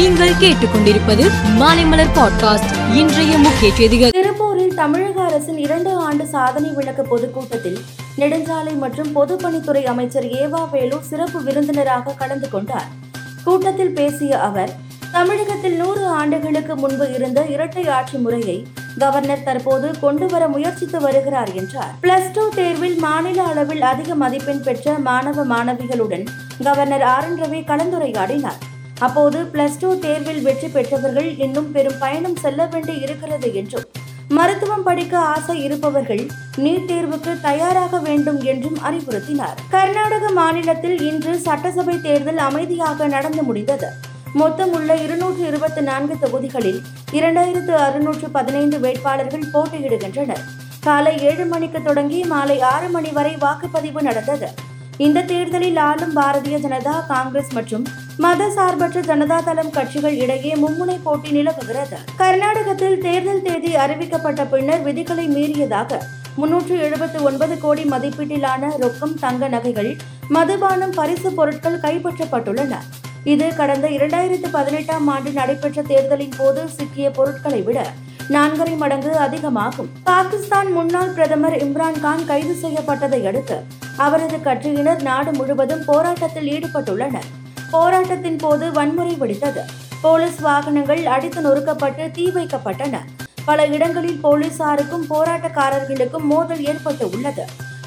நீங்கள் கேட்டுக்கொண்டிருப்பது மாலைமலர் பாட்காஸ்ட் இன்றைய முக்கிய செய்திகள். திருப்பூரில் தமிழக அரசின் இரண்டு ஆண்டு சாதனை விளக்க பொதுக்கூட்டத்தில் நெடுஞ்சாலை மற்றும் பொதுப்பணித்துறை அமைச்சர் ஏவா வேலு சிறப்பு விருந்தினராக கலந்து கொண்டார். கூட்டத்தில் பேசிய அவர் தமிழகத்தில் நூறு ஆண்டுகளுக்கு முன்பு இருந்த இரட்டை ஆட்சி முறையை கவர்னர் தற்போது கொண்டு வர முயற்சித்து வருகிறார் என்றார். பிளஸ் டூ தேர்வில் மாநில அளவில் அதிக மதிப்பெண் பெற்ற மாணவ மாணவிகளுடன் கவர்னர் ஆர் என் ரவி கலந்துரையாடினார். அப்போது பிளஸ் டூ தேர்வில் வெற்றி பெற்றவர்கள் இன்னும் பெரும் பயணம் செல்ல வேண்டி இருக்கிறது என்றும் மருத்துவம் படிக்க ஆசை இருப்பவர்கள் நீட் தேர்வுக்கு தயாராக வேண்டும் என்றும் அறிவுறுத்தினார். கர்நாடக மாநிலத்தில் இன்று சட்டசபை தேர்தல் அமைதியாக நடந்து முடிந்தது. மொத்தம் உள்ள இருநூற்று இருபத்தி நான்கு தொகுதிகளில் இரண்டாயிரத்து அறுநூற்று பதினைந்து வேட்பாளர்கள் போட்டியிடுகின்றனர். காலை ஏழு மணிக்கு தொடங்கி மாலை ஆறு மணி வரை வாக்குப்பதிவு நடந்தது. இந்த தேர்தலில் ஆளும் பாரதிய ஜனதா காங்கிரஸ் மற்றும் மத சார்பற்ற ஜனதா தளம் கட்சிகள் இடையே மும்முனை போட்டி நிலவுகிறது. கர்நாடகத்தில் தேர்தல் தேதி அறிவிக்கப்பட்ட பின்னர் விதிகளை மீறியதாக முன்னூற்று எழுபத்து ஒன்பது கோடி மதிப்பீட்டிலான ரொக்கம் தங்க நகைகள் மதுபானம் பரிசு பொருட்கள் கைப்பற்றப்பட்டுள்ளன. இது கடந்த இரண்டாயிரத்து பதினெட்டாம் ஆண்டு நடைபெற்ற தேர்தலின் போது சிக்கிய பொருட்களை விட நான்கரை மடங்கு அதிகமாகும். பாகிஸ்தான் முன்னாள் பிரதமர் இம்ரான்கான் கைது செய்யப்பட்டதை அடுத்து அவரது கட்சியினர் நாடு முழுவதும் போராட்டத்தில் ஈடுபட்டுள்ளனர். போராட்டத்தின் போது வன்முறை வெடித்தது. போலீஸ் வாகனங்கள் அடித்து நொறுக்கப்பட்டு தீ வைக்கப்பட்டன. பல இடங்களில் போலீசாருக்கும் போராட்டக்காரர்களுக்கும் மோதல் ஏற்பட்டு உள்ளது.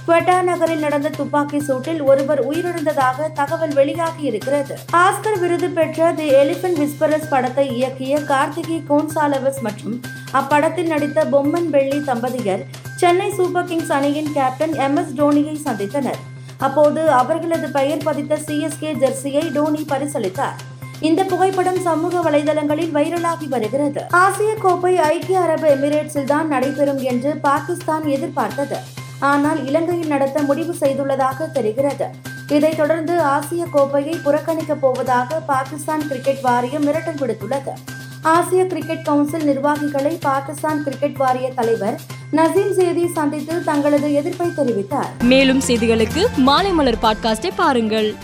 குவெட்டா நகரில் நடந்த துப்பாக்கி சூட்டில் ஒருவர் உயிரிழந்ததாக தகவல் வெளியாகி இருக்கிறது ஆஸ்கர் விருது பெற்ற தி எலிபென்ட் விஸ்பரஸ் படத்தை இயக்கிய கார்த்திகி கோன்சாலவஸ் மற்றும் அப்படத்தில் நடித்த பொம்மன் வெள்ளி தம்பதியர் சென்னை சூப்பர் கிங்ஸ் அணியின் கேப்டன் எம் எஸ் டோனியை சந்தித்தனர். அப்போது அவர்களது பெயர் பதித்த சிஎஸ்கே ஜெர்சியை டோனி பரிசளித்தார். இந்த புகைப்படம் சமூக வலைதளங்களில் வைரலாகி வருகிறது. ஆசிய கோப்பை ஐக்கிய அரபு எமிரேட்ஸில் தான் நடைபெறும் என்று பாகிஸ்தான் எதிர்பார்த்தது. ஆனால் இலங்கையில் நடத்த முடிவு செய்துள்ளதாக தெரிகிறது. இதைத் தொடர்ந்து ஆசிய கோப்பையை புறக்கணிக்கப் போவதாக பாகிஸ்தான் கிரிக்கெட் வாரியம் மிரட்டல் விடுத்துள்ளது. ஆசிய கிரிக்கெட் கவுன்சில் நிர்வாகிகளை பாகிஸ்தான் கிரிக்கெட் வாரிய தலைவர் நசீம் சேதி சந்தித்து தங்களது எதிர்ப்பை தெரிவித்தார். மேலும் செய்திகளுக்கு மாலை மலர் பாட்காஸ்டை பாருங்கள்.